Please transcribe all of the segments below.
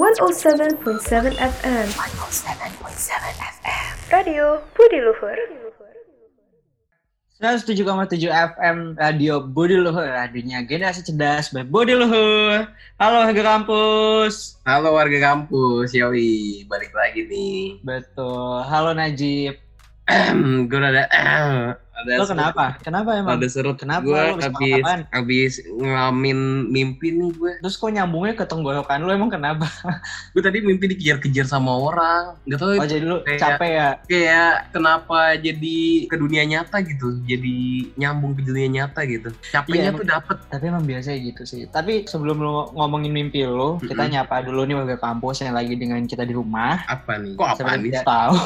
107.7 FM 107.7 FM Radio Budi Luhur. 107,7 FM Radio Budi Luhur Radionya generasi cerdas by Budi Luhur. Halo warga kampus. Halo warga kampus, yoi, balik lagi nih. Betul. Halo Najib. Gue rada ada Lo kenapa? Kenapa emang? Ada serut. Kenapa Gue lo habis habis ngalamin mimpi nih gue. Terus kok nyambungnya ke tenggorokan lo emang kenapa? Gue tadi mimpi dikejar-kejar sama orang. Gak tau Oh jadi lu kayak- capek ya? kayak kenapa jadi ke dunia nyata gitu. Jadi nyambung ke dunia nyata gitu. Capeknya Iya, tuh dapet. Tapi emang biasa gitu sih. Tapi sebelum lu ngomongin mimpi lo, kita Mm-mm. nyapa dulu nih warga kampus yang lagi dengan kita di rumah. Apa nih? Kok apa nih? tahu.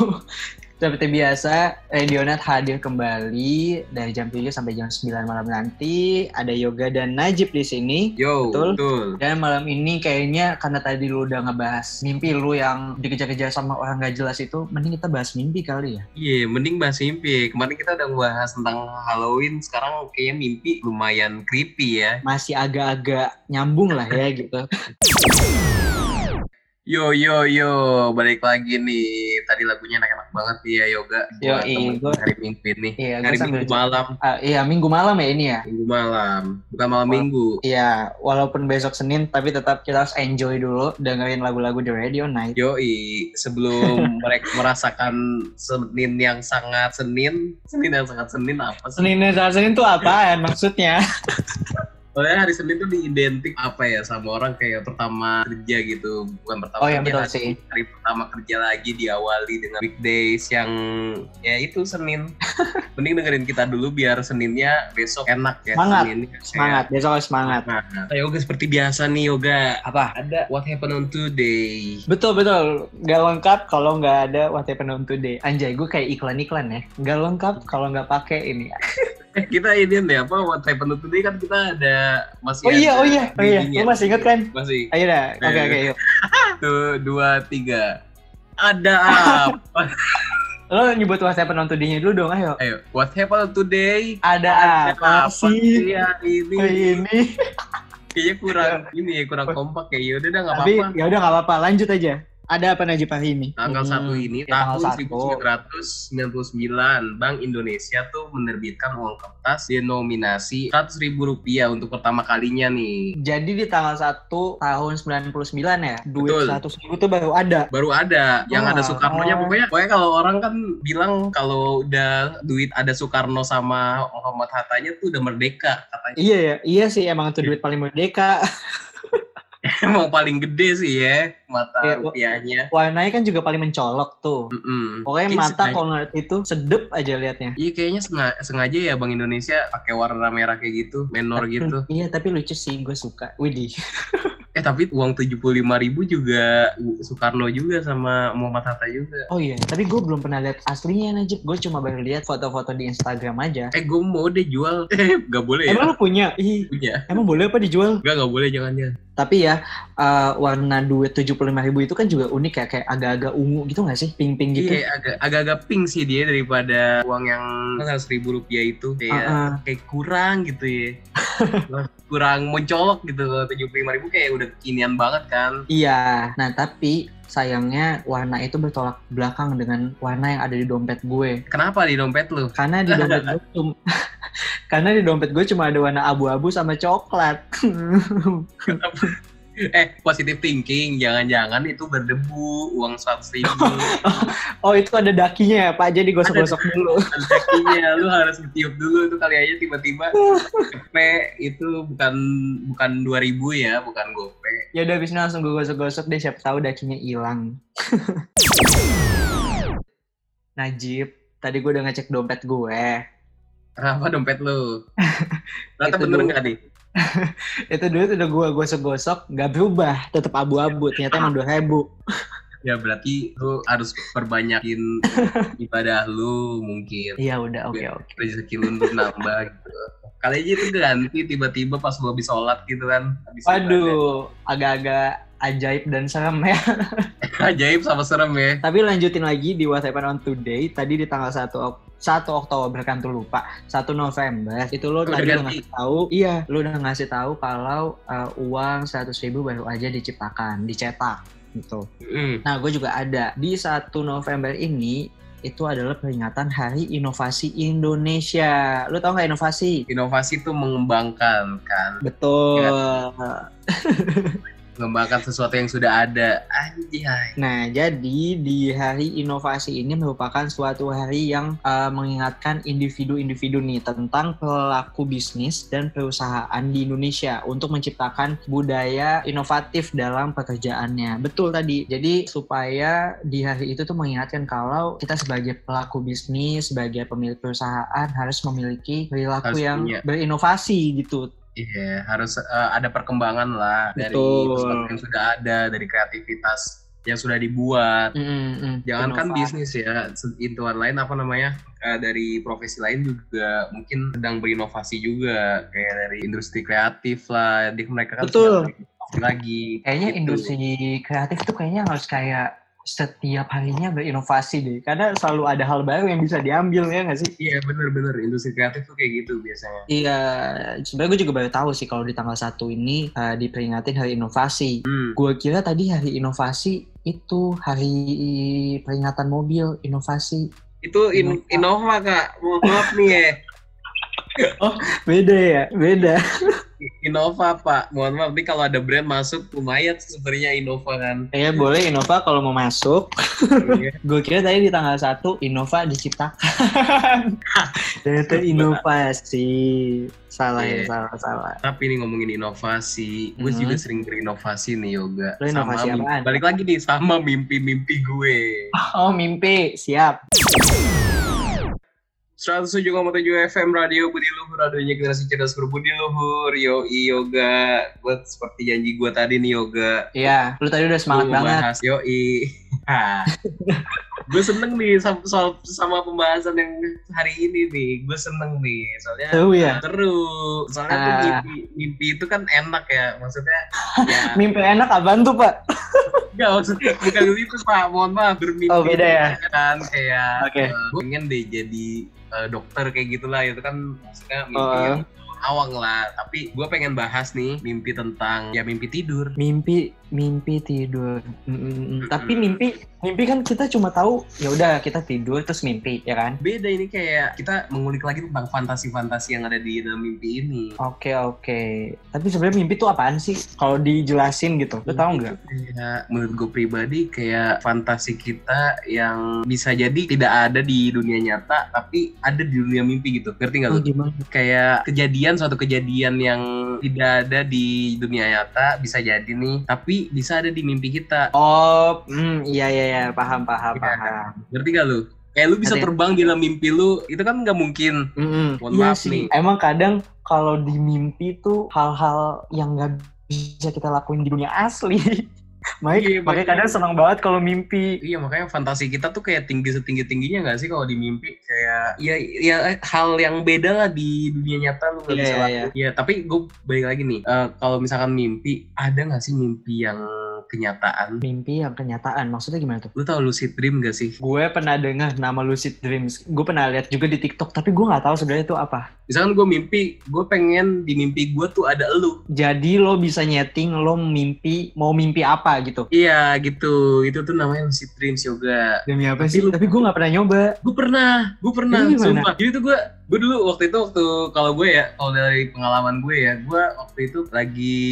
Seperti biasa, Radionet hadir kembali dari jam 7 sampai jam 9 malam nanti. Ada Yoga dan Najib di sini. Yo, Betul. betul. Dan malam ini kayaknya karena tadi lu udah ngebahas mimpi lu yang dikejar-kejar sama orang gak jelas itu, mending kita bahas mimpi kali ya. Iya, mending bahas mimpi. Kemarin kita udah bahas tentang Halloween, sekarang kayaknya mimpi lumayan creepy ya. Masih agak-agak nyambung lah ya gitu. Yo yo yo, balik lagi nih. Tadi lagunya enak-enak banget nih ya Yoga. Yo, Buat iya, temen gua- hari Minggu nih. Iya, gue Hari Minggu malam, Ah, iya, minggu malam ya ini ya. Minggu malam, bukan malam Oh. Minggu. Iya, walaupun besok Senin, tapi tetap kita harus enjoy dulu dengerin lagu-lagu di Radio Night. Yoi, sebelum mereka merasakan Senin yang sangat Senin, Senin yang sangat Senin apa sih? Senin dan Selasa Senin tuh apaan maksudnya? Soalnya hari Senin tuh diidentik apa ya sama orang kayak pertama kerja gitu, bukan pertama Oh, iya, kerja, betul hari, sih. hari pertama kerja lagi diawali dengan weekdays yang ya itu Senin. Mending dengerin kita dulu biar Seninnya besok enak ya. Semangat, kayak- Semangat, besok harus semangat. Nah, yoga seperti biasa nih yoga. Apa? Ada what happened on today. Betul betul, nggak lengkap kalau nggak ada What Happened on Today. Anjay, gue kayak iklan-iklan ya. Nggak lengkap kalau nggak pakai ini. Eh, kita ini deh apa what happened on today kan kita ada masih Oh iya, oh iya, oh iya. Lo masih inget kan? Masih. Ayo dah, oke Ayo. oke yuk. Satu, dua, tiga. Ada apa? Lo nyebut What Happened on Today-nya dulu dong, ayo. Ayo, what happened today? Ada apa sih hari ini? hari ini? Kayaknya kurang ini ya, kurang kompak ya. Yaudah dah nggak apa-apa. ya udah nggak apa-apa, lanjut aja. Ada apa Najib hari ini? Tanggal Hmm, 1 ini ya, tahun 1. 1999 Bank Indonesia tuh menerbitkan uang kertas denominasi 100 ribu rupiah untuk pertama kalinya nih. Jadi di tanggal 1 tahun 99 ya, duit Betul. 100 ribu tuh baru ada. Baru ada yang ada Wah. Soekarno-nya pokoknya pokoknya kalau orang kan bilang kalau udah duit ada Soekarno sama Muhammad Hattanya tuh udah merdeka katanya. Iya ya, iya sih emang itu duit paling merdeka. Emang paling gede sih ya mata wa- rupiahnya. Warnanya kan juga paling mencolok tuh. Mm-mm. Pokoknya Kayaknya mata kalau ngeliat itu sedep aja liatnya. Iya kayaknya sengaja, sengaja ya Bank Indonesia pakai warna merah kayak gitu, menor gitu. Iya tapi lucu sih, gue suka. Widih. Eh tapi uang 75.000 ribu juga Soekarno juga sama Muhammad Hatta juga. Oh iya, tapi gue belum pernah lihat aslinya Najib. Gue cuma baru lihat foto-foto di Instagram aja. Eh gue mau deh jual. Eh gak boleh ya? Emang lu punya? Ih, Punya. emang boleh apa dijual? Gak gak boleh jangan ya. Tapi ya, eh, warna duit 75 ribu itu kan juga unik ya, kayak agak-agak ungu gitu gak sih? Pink-pink gitu. Iya agak agak-agak pink sih dia daripada uang yang 100 ribu rupiah itu kayak Uh-uh. kayak kurang gitu ya. Kurang mencolok gitu kalau 75.000 ribu kayak udah kekinian banget kan. Iya, nah tapi sayangnya warna itu bertolak belakang dengan warna yang ada di dompet gue. Kenapa di dompet lu? Karena di dompet gue cuma karena di dompet gue cuma ada warna abu-abu sama coklat. Eh positive thinking jangan-jangan itu berdebu uang 100 ribu. oh itu ada dakinya ya Pak, jadi gosok-gosok dulu. kakinya lu harus ditiup dulu tuh kali aja tiba-tiba gope itu bukan bukan 2000 ya bukan gope Ya udah abis langsung gue gosok-gosok deh, siapa tahu dakinya hilang. Najib, tadi gue udah ngecek dompet gue. Kenapa dompet lu ternyata Itu bener nggak nih Itu duit udah gue gosok-gosok, nggak berubah, tetap abu-abu. Ternyata emang dua ribu. ya berarti lu harus perbanyakin ibadah lu mungkin Iya udah, oke oke. rezeki lu nambah gitu kali aja itu ganti tiba-tiba pas lu habis sholat gitu kan habis. Waduh, agak-agak ajaib dan serem ya. ajaib sama serem ya Tapi lanjutin lagi di What Happened on Today, tadi di tanggal 1 Ok- 1 Oktober kan tuh lupa, 1 November itu lo Oh, tadi udah udah ngasih tahu, iya, lo udah ngasih tahu kalau uh, uang 100 ribu baru aja diciptakan, dicetak. gitu. Mm. Nah, gue juga ada di 1 November ini itu adalah peringatan Hari Inovasi Indonesia. Lu tau nggak inovasi? Inovasi itu mengembangkan kan, Betul. mengembangkan sesuatu yang sudah ada. Anjay. Nah, jadi di Hari Inovasi ini merupakan suatu hari yang uh, mengingatkan individu-individu nih tentang pelaku bisnis dan perusahaan di Indonesia untuk menciptakan budaya inovatif dalam pekerjaannya. Betul tadi. Jadi supaya di hari itu tuh mengingatkan kalau kita sebagai pelaku bisnis, sebagai pemilik perusahaan harus memiliki perilaku Harus yang punya. berinovasi gitu. Iya, harus eh, ada perkembangan lah dari Betul. sesuatu yang sudah ada, dari kreativitas yang sudah dibuat. Mm, mm, Jangankan bisnis ya, intuan lain apa namanya eh, dari profesi lain juga mungkin sedang berinovasi juga kayak dari industri kreatif lah. Di mereka kan Betul. lagi. Kayaknya Gitu. industri kreatif tuh kayaknya harus kayak setiap harinya berinovasi deh. Karena selalu ada hal baru yang bisa diambil ya nggak sih? Iya bener-bener industri kreatif tuh kayak gitu biasanya. Iya, sebenarnya gue juga baru tahu sih kalau di tanggal 1 ini uh, diperingatin hari inovasi. Hmm. Gue kira tadi hari inovasi itu hari peringatan mobil inovasi. Itu in- Innova kak, mohon maaf nih ya. Beda ya, beda. Innova pak, mohon maaf nih kalau ada brand masuk lumayan sebenarnya Innova kan. Ya boleh Innova kalau mau masuk. Iya. Gue kira tadi di tanggal 1 Innova diciptakan. Dan itu inovasi. Salah ya, Iya. salah, salah. Tapi nih ngomongin inovasi, gue Mhm. juga sering berinovasi nih yoga. Lo inovasi Sama apaan? balik lagi nih sama mimpi-mimpi gue. Oh mimpi, siap. 107,7 FM Radio Budi Luhur, radionya generasi cerdas berbudi luhur. Yoi yoga, gue seperti janji gue tadi nih yoga. Iya, lu tadi udah semangat Gua banget. Bahas, yoi. gue seneng nih sama, soal, sama pembahasan yang hari ini nih. Gue seneng nih, soalnya Seru ya? seru. Soalnya tuh Ah. mimpi, mimpi itu kan enak ya, maksudnya. Ya, Mimpi enak apaan tuh, Pak? Enggak maksudnya bukan itu Pak, mohon maaf bermimpi. Oh, beda ya? Kan kayak Oke. eh, gue pengen deh jadi eh, dokter kayak gitulah itu kan maksudnya mimpi Oh. yang awang lah. Tapi gue pengen bahas nih mimpi tentang ya mimpi tidur. Mimpi, mimpi tidur. Mm, mm, mm. Mm-mm. Tapi mimpi, mimpi kan kita cuma tahu ya udah kita tidur terus mimpi, ya kan? Beda ini kayak kita mengulik lagi tentang fantasi-fantasi yang ada di dalam mimpi ini. Oke oke. Tapi sebenarnya mimpi tuh apaan sih? Kalau dijelasin gitu, lu tahu nggak? Kayak menurut gue pribadi kayak fantasi kita yang bisa jadi tidak ada di dunia nyata tapi ada di dunia mimpi gitu. Ngerti nggak? Oh, gimana? kayak kejadian suatu kejadian yang tidak ada di dunia nyata bisa jadi nih tapi bisa ada di mimpi kita Oh, hmm, iya iya iya, paham paham Iya. paham. ngerti gak lu kayak lu bisa terbang di dalam mimpi lu itu kan nggak mungkin Mm-mm. Mohon Iya maaf sih. nih. Emang kadang kalau di mimpi tuh hal-hal yang nggak bisa kita lakuin di dunia asli. Makanya, Iya, makanya kadang senang banget kalau mimpi. iya makanya fantasi kita tuh kayak tinggi setinggi tingginya nggak sih kalau di mimpi? Kayak ya ya hal yang beda lah di dunia nyata lu nggak Iya, bisa iya, lakuin. ya tapi gue balik lagi nih eh, kalau misalkan mimpi ada nggak sih mimpi yang kenyataan Mimpi yang kenyataan, maksudnya gimana tuh? lu tau lucid dream gak sih Gue pernah dengar nama lucid dreams. Gue pernah lihat juga di TikTok, tapi gue nggak tahu sebenarnya itu apa. misalkan gue mimpi gue pengen di mimpi gue tuh ada elu Jadi lo bisa nyeting lo mimpi mau mimpi apa gitu. Iya gitu, itu tuh namanya lucid dreams yoga. Demi apa Tapi sih? lu- Tapi gue nggak pernah nyoba. Gue pernah, gue pernah, gimana? sumpah. Jadi tuh gue, gue dulu waktu itu waktu kalau gue ya, kalau dari pengalaman gue ya, gue waktu itu lagi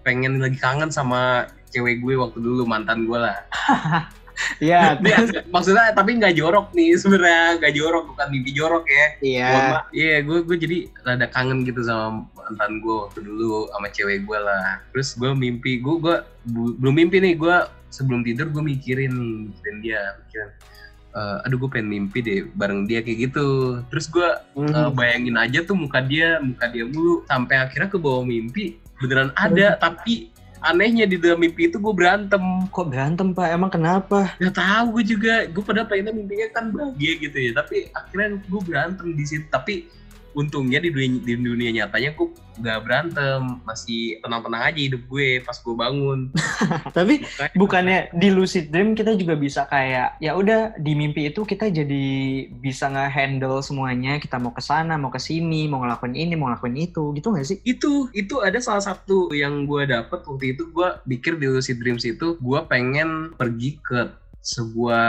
pengen lagi kangen sama cewek gue waktu dulu mantan gue lah. Iya, agak- maksudnya tapi nggak jorok nih sebenarnya, nggak jorok, bukan mimpi jorok ya. iya. Iya, gue gue jadi rada kangen gitu sama mantan gue waktu dulu sama cewek gue lah. Terus gue mimpi, gue gue belum mimpi nih, gue sebelum tidur gue mikirin nih, mikirin dia, mikirin. eh, aduh gue pengen mimpi deh bareng dia kayak gitu. Terus gue Hmm. eh, bayangin aja tuh muka dia, muka dia mulu. Sampai akhirnya ke bawah mimpi beneran ada, tapi anehnya di dalam mimpi itu gue berantem. Kok berantem pak? Emang kenapa? Gak tahu gue juga, gue pada pengennya mimpinya kan bahagia gitu ya, tapi akhirnya gue berantem di situ. Tapi untungnya di dunia, di dunia nyatanya gue nggak berantem masih tenang-tenang aja hidup gue pas gue bangun. Tapi Makanya- bukannya di lucid dream kita juga bisa kayak ya udah di mimpi itu kita jadi bisa nge-handle semuanya. Kita mau ke sana mau ke sini mau ngelakuin ini mau ngelakuin itu. Gitu nggak sih? Itu itu ada salah satu yang gue dapet waktu itu. Gue pikir di lucid dreams itu gue pengen pergi ke sebuah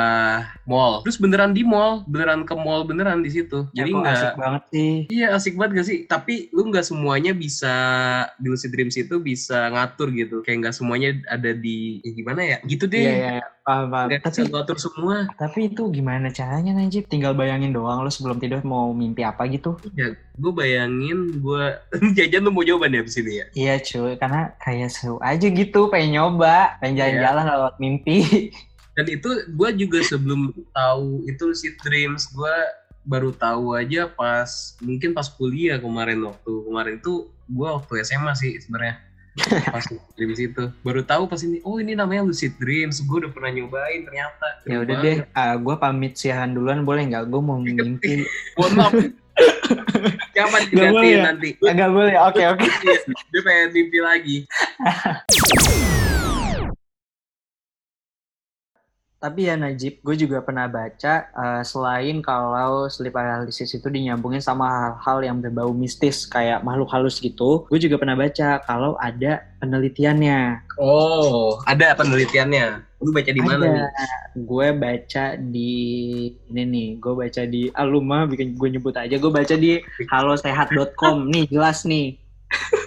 mall. Terus beneran di mall beneran ke mall beneran di situ. Ya, jadi nggak asik banget sih. Iya asik banget gak sih? Tapi lu nggak semuanya bisa di lucid dreams itu bisa ngatur gitu. Kayak nggak semuanya ada di ya gimana ya? Gitu deh. Iya iya paham, paham. nggak tapi bisa lu atur semua. tapi itu gimana caranya Najib? Tinggal bayangin doang lo sebelum tidur mau mimpi apa gitu? Ya gue bayangin gue jajan lu mau jawaban ya abis ini ya? Iya cuy. Karena kayak seru aja gitu pengen nyoba. Pengen Iya. jalan-jalan lewat mimpi dan itu gue juga sebelum tahu itu lucid dreams gue baru tahu aja pas mungkin pas kuliah kemarin waktu kemarin tuh gue waktu SMA sih sebenarnya. Pas dreams itu. Baru tahu pas ini oh ini namanya lucid dreams gue udah pernah nyobain ternyata. Ya udah deh gue pamit siaran duluan boleh nggak? Gue mau mimpi. Mohon maaf. Boleh digantiin ya? nanti? Agak boleh oke oke. Dia pengen mimpi lagi Tapi ya Najib, gue juga pernah baca eh, selain kalau sleep paralysis itu dinyambungin sama hal-hal yang berbau mistis kayak makhluk halus gitu, gue juga pernah baca kalau ada penelitiannya. oh ada penelitiannya lu baca di mana nih Gue baca di ini nih, gue baca di Aluma, bikin gue nyebut aja, gue baca di halosehat.com nih jelas nih.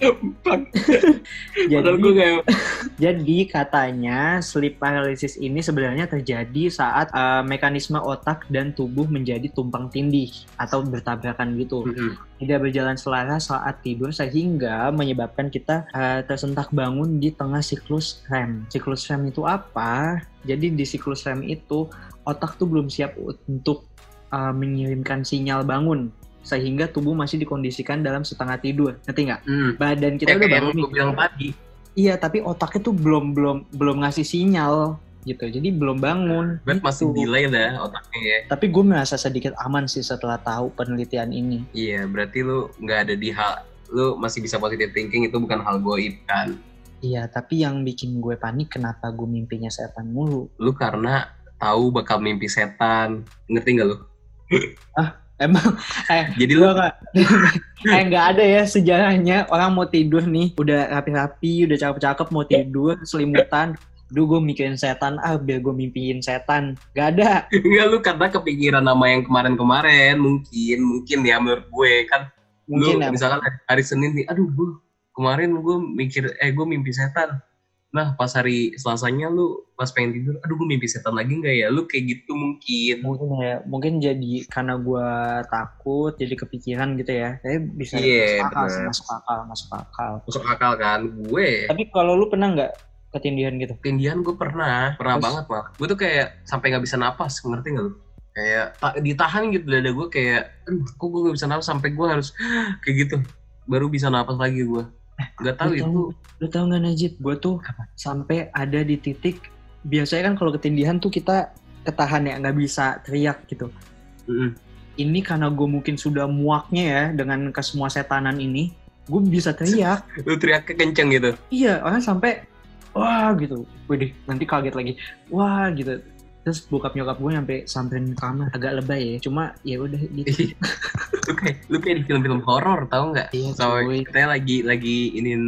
Jadi gue kayak Jadi katanya sleep paralysis ini sebenarnya terjadi saat eh, mekanisme otak dan tubuh menjadi tumpang tindih atau bertabrakan gitu. Mm-mm. Tidak berjalan selaras saat tidur sehingga menyebabkan kita eh, tersentak bangun di tengah siklus REM. Siklus REM itu apa? Jadi di siklus REM itu otak tuh belum siap untuk eh, mengirimkan sinyal bangun sehingga tubuh masih dikondisikan dalam setengah tidur. Ngerti nggak? Hmm. Badan kita udah kayak yang bangun nih. bilang tadi Iya, tapi otaknya tuh belum belum belum ngasih sinyal gitu. Jadi belum bangun. Bet gitu. masih delay dah otaknya ya. Tapi gue merasa sedikit aman sih setelah tahu penelitian ini. Iya, berarti lu nggak ada di hal, lu masih bisa positive thinking itu bukan hal goib kan. Iya, tapi yang bikin gue panik kenapa gue mimpinya setan mulu? Lu karena tahu bakal mimpi setan, ngerti nggak lu? Emang kayak Jadi lu nggak kayak nggak ada ya sejarahnya. Orang mau tidur nih udah rapi-rapi udah cakep-cakep mau tidur selimutan. Duh gue mikirin setan. Ah biar gue mimpiin setan. Gak ada. Nggak lu karena kepikiran nama yang kemarin-kemarin. Mungkin, mungkin ya menurut gue. Kan. Mungkin lu ya. misalkan hari Senin nih, aduh gue kemarin gue mikir, eh gue mimpi setan. Nah pas hari Selasanya lu pas pengen tidur, aduh gue mimpi setan lagi nggak ya? Lu kayak gitu mungkin. mungkin ya mungkin jadi karena gue takut jadi kepikiran gitu ya saya bisa Iya, masuk akal sih, masuk akal masuk akal Masuk akal kan? Gue tapi kalau lu pernah nggak ketindihan gitu ketindihan gue pernah pernah Terus? banget mah gue tuh kayak sampai nggak bisa napas ngerti nggak lu kayak ta- ditahan gitu dada gue kayak kok gue nggak bisa napas sampai gue harus kayak gitu baru bisa napas lagi gue nggak tahu lu itu. tahu lu tahu nggak Najib? Gue tuh sampai ada di titik biasanya kan kalau ketindihan tuh kita ketahan ya nggak bisa teriak gitu. Mm-mm. ini karena gue mungkin sudah muaknya ya dengan kesemua setanan ini gue bisa teriak. Lu teriaknya kenceng gitu? Iya orang sampai wah gitu. Widih, nanti kaget lagi. Wah gitu. Terus bokap nyokap gue sampai samperin kamar agak lebay ya. Cuma ya udah gitu lu kayak lu kayak di film-film horor tau nggak? Iya so katanya lagi lagi inin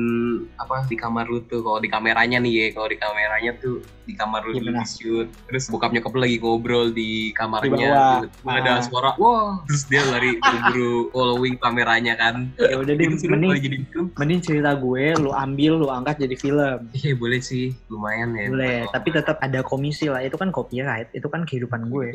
apa di kamar lu tuh kalau di kameranya nih ya kalau di kameranya tuh di kamar lu benar. di shoot terus bokap nyokap lagi ngobrol di kamarnya Di bawah. tiba-tiba ada Ah. suara wah terus dia lari buru following kameranya kan. Ya udah deh mending jadi film mending cerita gue lu ambil lu angkat jadi film. Iya boleh sih lumayan ya. Boleh tapi tetap ada komisi lah itu kan copyright itu kan kehidupan gue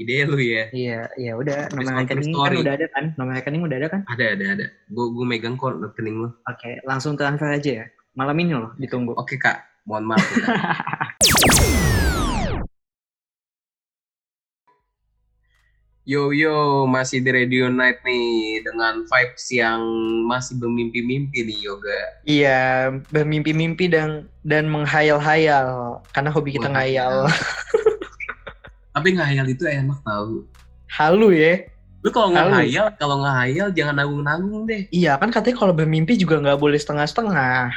ide- lu ya. Iya iya udah. Nomor rekening kan udah ada kan? Nomor rekening udah ada kan? Ada ada ada. Gue gue megang kok rekening lu. Oke langsung transfer aja ya. Malam ini loh ditunggu. Oke kak. Mohon maaf ya. Yo yo masih di Radio Night nih dengan vibes yang masih bermimpi-mimpi nih yoga. iya bermimpi-mimpi dan dan menghayal-hayal karena hobi kita Menghayal. ngayal Tapi ngayal itu enak tau. halu ya Lu kalau ngehayal, kalau ngehayal jangan nanggung-nanggung deh. Iya kan katanya kalau bermimpi juga nggak boleh setengah-setengah.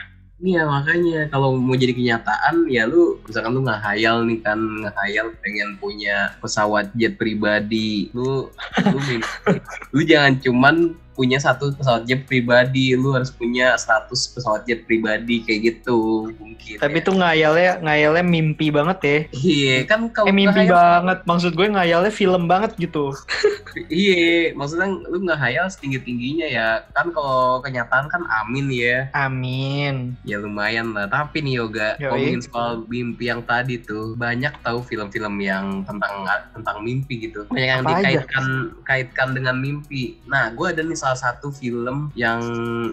Iya makanya kalau mau jadi kenyataan ya lu misalkan lu ngehayal nih kan ngehayal pengen punya pesawat jet pribadi lu lu, mimpi. lu jangan cuman punya satu pesawat jet pribadi lu harus punya 100 pesawat jet pribadi kayak gitu mungkin Tapi ya. tuh ngayalnya ngayalnya mimpi banget ya. iya kan kalau Eh mimpi ngehayal- banget. Maksud gue ngayalnya film banget gitu. iya maksudnya lu ngehayal setinggi tingginya ya kan kalau kenyataan kan amin ya Amin. Ya lumayan lah. Tapi nih Yoga, Yoi. ngomongin soal mimpi yang tadi tuh, banyak tahu film-film yang tentang tentang mimpi gitu. Banyak yang Apa aja? dikaitkan kaitkan dengan mimpi. Nah, gue ada nih salah satu film yang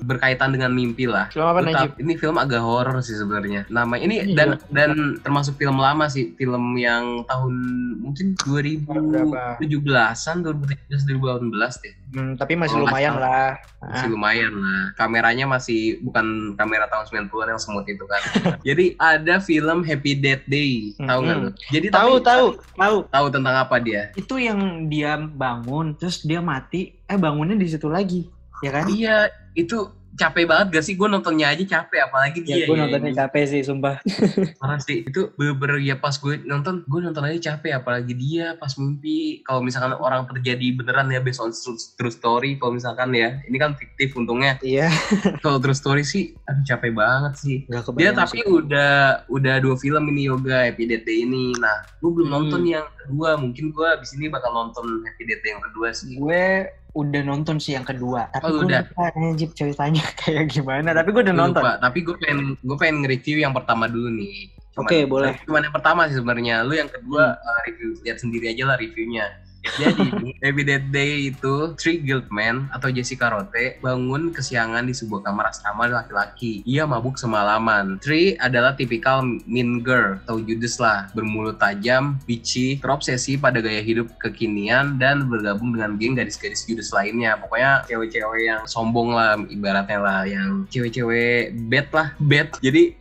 berkaitan dengan mimpi lah. Film apa Najib? Ini film agak horor sih sebenarnya. Nama ini Iya. dan dan termasuk film lama sih, film yang tahun mungkin 2017-an, 2017 2018 deh. Hmm, tapi masih nggak lumayan salah. lah. Masih Ah. lumayan lah. Kameranya masih bukan kamera tahun 90-an yang semut itu kan. Jadi ada film Happy Death Day. Tahu nggak lu? Jadi Tahu tapi- tahu tahu. Tahu tentang apa dia? Itu yang dia bangun terus dia mati. Eh bangunnya di situ lagi. Ya kan? Iya, itu capek banget gak sih? Gue nontonnya aja capek, apalagi Ya dia. gue ya. nontonnya capek sih sumpah. Parah sih. Itu bener-bener ya pas gue nonton, gue nonton aja capek, apalagi dia pas mimpi. Kalau misalkan orang terjadi beneran ya based on true, story, kalau misalkan ya, ini kan fiktif untungnya. Iya. Kalau true story sih, aduh capek banget sih. Dia tapi sih. udah udah dua film ini yoga Happy Death Day ini. Nah, gue belum Hmm. nonton yang kedua. Mungkin gue abis ini bakal nonton Happy Death Day yang kedua sih. gue udah nonton sih yang kedua tapi Oh, gue udah. lupa Najib ceritanya kayak gimana tapi gue udah Gua nonton lupa, tapi gue pengen gue pengen nge-review yang pertama dulu nih. Oke, boleh. Cuman yang pertama sih sebenarnya. Lu yang kedua uh, review lihat sendiri aja lah reviewnya. Jadi Death Day itu Three Guildman atau Jessica Rote bangun kesiangan di sebuah kamar asrama laki-laki. Ia mabuk semalaman. Three adalah tipikal mean girl atau judes lah, bermulut tajam, bitchy, terobsesi pada gaya hidup kekinian dan bergabung dengan geng gadis-gadis judes lainnya. Pokoknya cewek-cewek yang sombong lah ibaratnya lah, yang cewek-cewek bad lah, bad. Jadi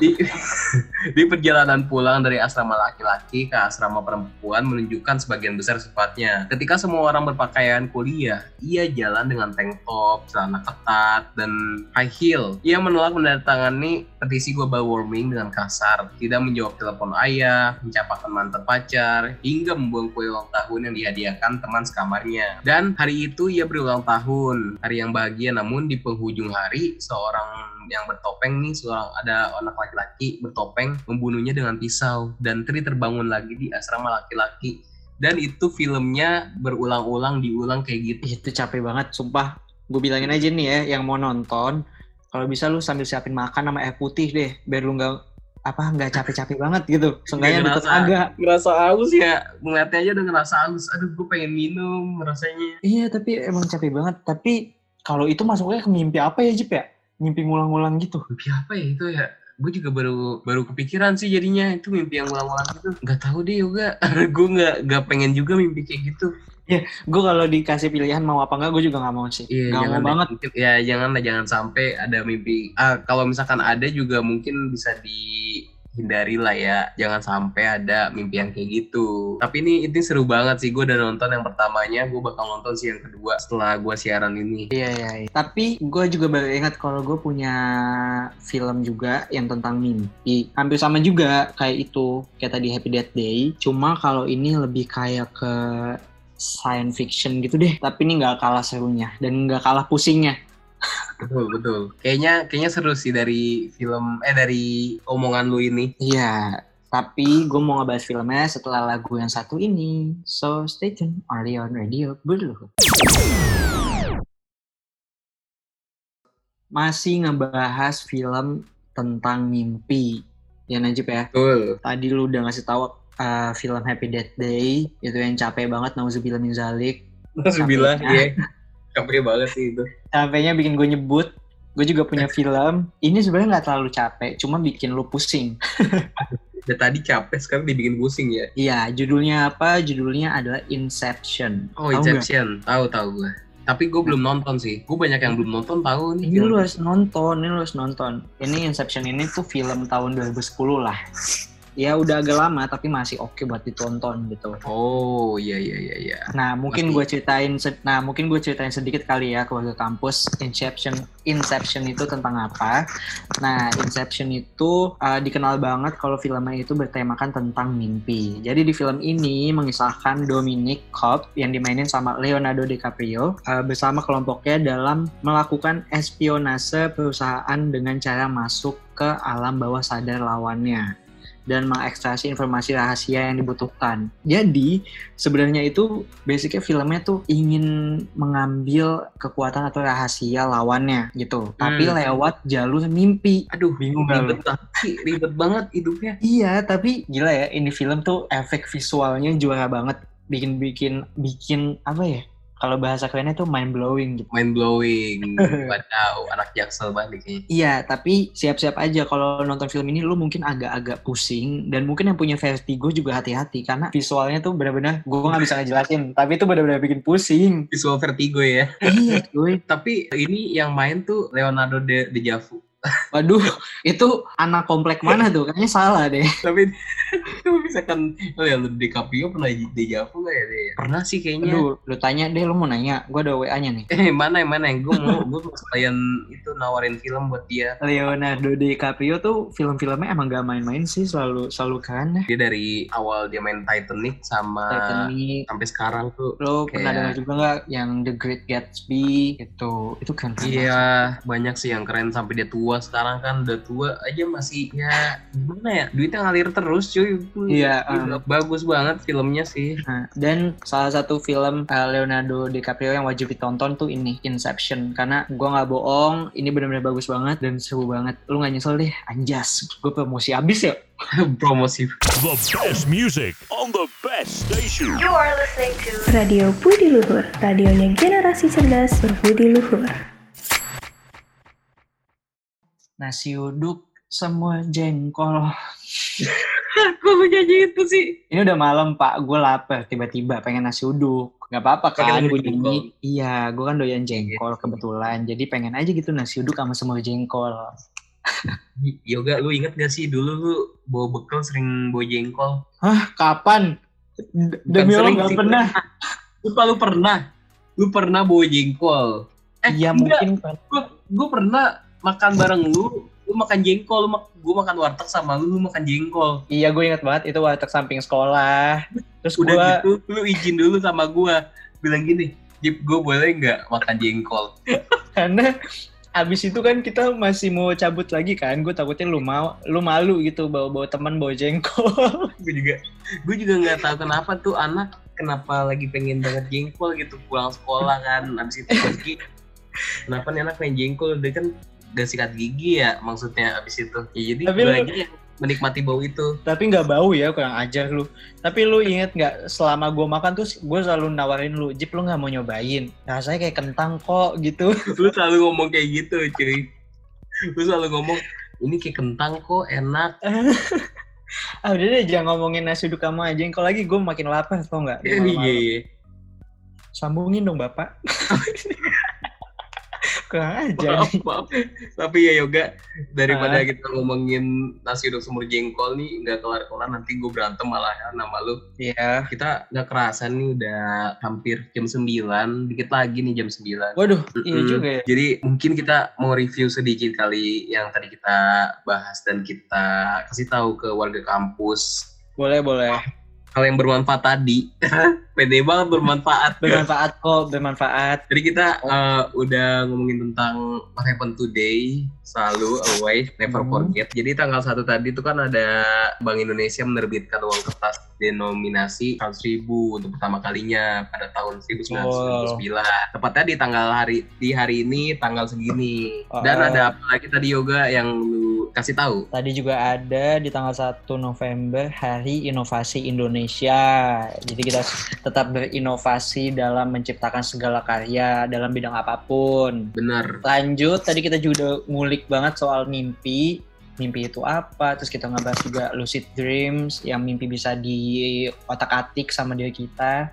di, di perjalanan pulang dari asrama laki-laki ke asrama perempuan menunjukkan sebagian besar sifatnya. Ketika semua orang berpakaian kuliah, ia jalan dengan tank top, celana ketat, dan high heel. Ia menolak menandatangani petisi global warming dengan kasar, tidak menjawab telepon ayah, mencapakan mantan pacar, hingga membuang kue ulang tahun yang dihadiahkan teman sekamarnya. Dan hari itu ia berulang tahun, hari yang bahagia namun di penghujung hari seorang yang bertopeng nih seorang ada anak laki-laki bertopeng membunuhnya dengan pisau dan Tri terbangun lagi di asrama laki-laki dan itu filmnya berulang-ulang diulang kayak gitu. Itu capek banget sumpah. Gue bilangin aja nih ya yang mau nonton kalau bisa lu sambil siapin makan sama air putih deh biar lu nggak apa nggak capek-capek banget gitu. Seenggaknya ngerasa. agak ngerasa haus ya ngeliatnya aja udah ngerasa haus. Aduh gue pengen minum rasanya. Iya tapi emang capek banget. Tapi kalau itu masuknya ke mimpi apa ya Jip ya? Mimpi ngulang-ngulang gitu. Mimpi apa ya itu ya gue juga baru baru kepikiran sih jadinya itu mimpi yang ulang-ulang gitu. Nggak tahu deh yoga. Gue nggak nggak pengen juga mimpi kayak gitu. Gue kalau dikasih pilihan mau apa enggak gue juga nggak mau sih. Nggak mau jangan deh. banget. Ya jangan lah, jangan sampai ada mimpi. Ah, kalau misalkan ada juga mungkin bisa dihindari lah ya. Jangan sampai ada mimpi yang kayak gitu. Tapi ini ini seru banget sih. Gue udah nonton yang pertamanya, gue bakal nonton sih yang kedua setelah gue siaran ini. Iya iya. iya. Tapi gue juga baru ingat kalau gue punya film juga yang tentang mimpi. Hampir sama juga kayak itu, kayak tadi Happy Death Day. Cuma kalau ini lebih kayak ke science fiction gitu deh. Tapi ini nggak kalah serunya dan nggak kalah pusingnya. Betul betul. Kayaknya kayaknya seru sih dari film eh dari omongan lu ini. Iya. Tapi gue mau ngebahas filmnya setelah lagu yang satu ini. So stay tune only on Radio Bulu. Masih ngebahas film tentang mimpi. Ya Najib ya. Betul. Tadi lu udah ngasih tahu uh, film Happy Death Day itu yang capek banget nauzubillah min zalik. Capeknya. ya. Capek banget sih itu. Capeknya bikin gue nyebut. Gue juga punya film. Ini sebenarnya nggak terlalu capek, cuma bikin lu pusing. Udah tadi capek sekarang dibikin pusing ya. Iya, judulnya apa? Judulnya adalah Inception. Oh, nggak? Inception. Tahu tahu gue. Tapi gue belum nonton sih. Gue banyak yang belum nonton tahu nih. Ini lu harus nonton, ini lu harus nonton. Ini Inception ini tuh film tahun 2010 lah. Ya udah agak lama tapi masih oke buat ditonton gitu. Oh iya iya iya iya. Nah mungkin gue ceritain, nah mungkin gue ceritain sedikit kali ya keluarga kampus Inception. Inception itu tentang apa? Nah Inception itu uh, dikenal banget kalau filmnya itu bertemakan tentang mimpi. Jadi di film ini mengisahkan Dominic Cobb yang dimainin sama Leonardo DiCaprio uh, bersama kelompoknya dalam melakukan espionase perusahaan dengan cara masuk ke alam bawah sadar lawannya dan mengekstrasi informasi rahasia yang dibutuhkan. Jadi sebenarnya itu basicnya filmnya tuh ingin mengambil kekuatan atau rahasia lawannya gitu, tapi Hmm. lewat jalur mimpi. Aduh Bingung ribet banget sih, ribet banget hidupnya. Iya, tapi gila ya ini film tuh efek visualnya juara banget, bikin bikin bikin apa ya? Kalau bahasa kerennya tuh mind blowing gitu. Mind blowing, wadaw, anak jaksel banget kayaknya. Iya, tapi siap-siap aja kalau nonton film ini lu mungkin agak-agak pusing dan mungkin yang punya vertigo juga hati-hati karena visualnya tuh benar-benar gue nggak bisa ngejelasin, tapi itu benar-benar bikin pusing. Visual vertigo ya. iya, cuy. Tapi ini yang main tuh Leonardo de Dejavu. Waduh, itu anak komplek mana tuh? Kayaknya salah deh. Tapi misalkan Leonardo DiCaprio pernah Dejavu gak ya dia? Pernah sih kayaknya. Aduh, lu tanya deh, lu mau nanya. Gue ada WA-nya nih. Eh mana yang mana yang gue mau gue mau sekalian itu nawarin film buat dia. Leonardo DiCaprio tuh film-filmnya emang gak main-main sih, selalu selalu keren deh. Dia dari awal dia main Titanic sama Titanic. sampai sekarang tuh. Lo Kayak- pernah dengar juga nggak yang The Great Gatsby itu itu keren banget. Iya, banyak sih yang keren sampai dia tua sekarang kan udah tua aja masih ya gimana ya duitnya ngalir terus cuy Iya, Gila, bagus banget filmnya sih Nah, dan salah satu film uh, Leonardo DiCaprio yang wajib ditonton tuh ini Inception. Karena gua nggak bohong ini benar-benar bagus banget dan seru banget. Lu nggak nyesel deh anjas. Gue promosi abis ya. Promosi. The best music on the best station. You are listening to Radio Budi Luhur, radionya generasi cerdas berbudi luhur. nasi uduk semua jengkol kok lu nyanyi itu sih. Ini udah malam pak. Gue lapar. Tiba-tiba pengen nasi uduk. Nggak apa-apa kan gue jengkol. nyanyi iya gue kan doyan jengkol kebetulan. Jadi pengen aja gitu nasi uduk sama semua jengkol. Yoga lu inget gak sih dulu lu bawa bekal sering bawa jengkol? Hah, kapan? D- Demi Allah sih, pernah. lupa lu pernah. Lu pernah bawa jengkol. Eh Iya mungkin gue pernah makan bareng lu lu makan jengkol lu mak gue makan warteg sama lu lu makan jengkol Iya gue ingat banget itu warteg samping sekolah. Terus udah gue gitu lu izin dulu sama gua bilang gini Jip gue boleh nggak makan jengkol karena abis itu kan kita masih mau cabut lagi kan. Gue takutnya lu mau, lu malu gitu bawa bawa teman bawa jengkol. gue juga gue juga nggak tahu kenapa tuh anak kenapa lagi pengen banget jengkol gitu pulang sekolah kan abis itu pergi kenapa nih anak pengen jengkol dia kan gak sikat gigi ya maksudnya abis itu ya jadi Tapi gue lu- aja yang menikmati bau itu Tapi nggak bau ya, kurang ajar lu. Tapi lu inget nggak selama gue makan tuh gue selalu nawarin lu, Jip lu nggak mau nyobain? Rasanya kayak kentang kok gitu. lu selalu ngomong kayak gitu cuy lu selalu ngomong ini kayak kentang kok enak ah udah deh jangan ngomongin nasi uduk sama jengkol lagi. Gue makin lapar tau nggak? iya iya Sambungin dong bapak. Kurang maaf, maaf. Tapi ya yoga daripada Ah. kita ngomongin nasi uduk sumur jengkol nih nggak kelar kelar nanti gue berantem malah ya sama lu. Iya. Kita nggak kerasa nih udah hampir jam 9 dikit lagi nih jam 9 Waduh, iya Mm-mm. juga ya. Jadi mungkin kita mau review sedikit kali yang tadi kita bahas dan kita kasih tahu ke warga kampus Boleh, boleh. Hal yang bermanfaat tadi. Pede banget bermanfaat. Bermanfaat kok, bermanfaat. Jadi kita uh, udah ngomongin tentang what happened today, selalu, always, never Hmm. forget. Jadi tanggal satu tadi itu kan ada Bank Indonesia menerbitkan uang kertas denominasi 100 ribu untuk pertama kalinya pada tahun 1999. Tepatnya di tanggal hari di hari ini tanggal segini. Dan Oh. ada apa lagi tadi yoga yang lu kasih tahu? Tadi juga ada di tanggal 1 November Hari Inovasi Indonesia. Jadi kita tetap berinovasi dalam menciptakan segala karya dalam bidang apa pun. Bener. Lanjut, tadi kita juga ngulik banget soal mimpi. Mimpi itu apa? Terus kita ngebahas juga lucid dreams yang mimpi bisa di otak-atik sama diri kita.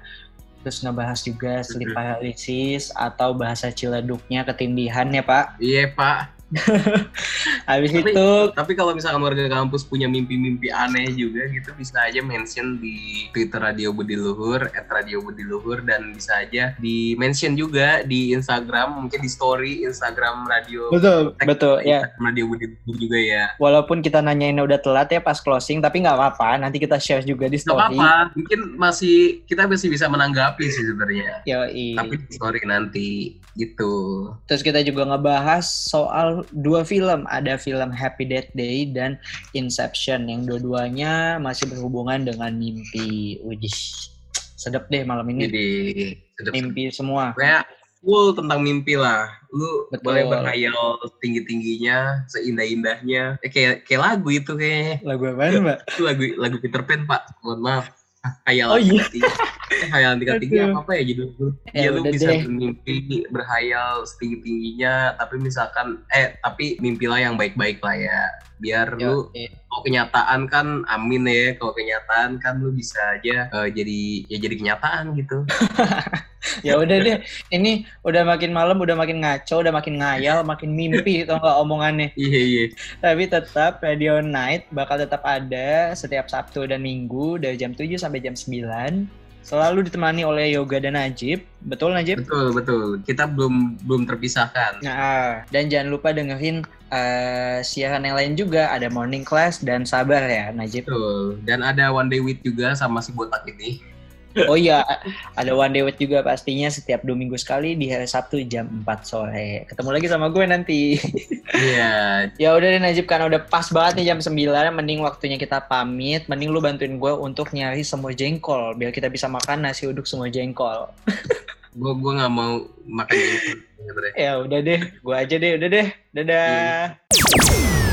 Terus ngebahas juga sleep paralysis atau bahasa ciledugnya ketindihan ya Pak. Iya pak. Habis Tapi- itu Tapi kalau misalkan warga kampus punya mimpi-mimpi aneh juga gitu bisa aja mention di Twitter Radio Budi Luhur, at Radio Budi Luhur dan bisa aja di mention juga di Instagram, mungkin di story Instagram Radio betul Tag betul ya. Radio Budi Luhur juga ya. Walaupun kita nanyainnya udah telat ya pas closing, tapi nggak apa-apa. Nanti kita share juga di Gak story. apa-apa, mungkin masih kita masih bisa menanggapi sih sebenarnya. Yoi. Tapi di story nanti gitu. Terus kita juga ngebahas soal dua film, ada film Happy Death Day dan Inception yang dua-duanya masih berhubungan dengan mimpi. Wih, sedap deh malam ini. Jadi sedep- Mimpi semua. Kayak full tentang mimpi lah. Lu Betul. boleh berhayal tinggi-tingginya, seindah-indahnya. Eh, kayak kayak lagu itu kayaknya. Lagu apa mbak? Itu lagu lagu Peter Pan, Pak. Mohon maaf. Hayalan Oh, iya. Eh, hayalan tingkat tinggi apa, apa ya judul lu? Ya Ya, lu udah bisa deh. bermimpi, berhayal setinggi-tingginya, tapi misalkan eh tapi mimpilah yang baik-baik lah ya. Biar lu Yoi. kalau kenyataan kan amin ya kalau kenyataan kan lu bisa aja eh, jadi ya jadi kenyataan gitu Ya udah deh. Ini udah makin malam, udah makin ngaco, udah makin ngayal, makin mimpi tau nggak omongannya. iya iya Tapi tetap Radio Night bakal tetap ada setiap Sabtu dan Minggu dari jam 7 sampai jam 9. Selalu ditemani oleh Yoga dan Najib. Betul Najib? betul betul kita belum belum terpisahkan Nah, dan jangan lupa dengerin eh, siaran yang lain juga. Ada Morning Class dan Sabar ya Najib. betul dan ada one day with juga sama si botak ini Oh iya, ada One Day With juga pastinya setiap dua minggu sekali di hari Sabtu jam 4 sore. Ketemu lagi sama gue nanti. iya ya udah deh Najib karena udah pas banget nih jam 9, mending waktunya kita pamit. Mending lu bantuin gue untuk nyari semua jengkol biar kita bisa makan nasi uduk semua jengkol. gua gua nggak mau makan sebenarnya Ya udah deh, gue aja deh, udah deh. Dadah.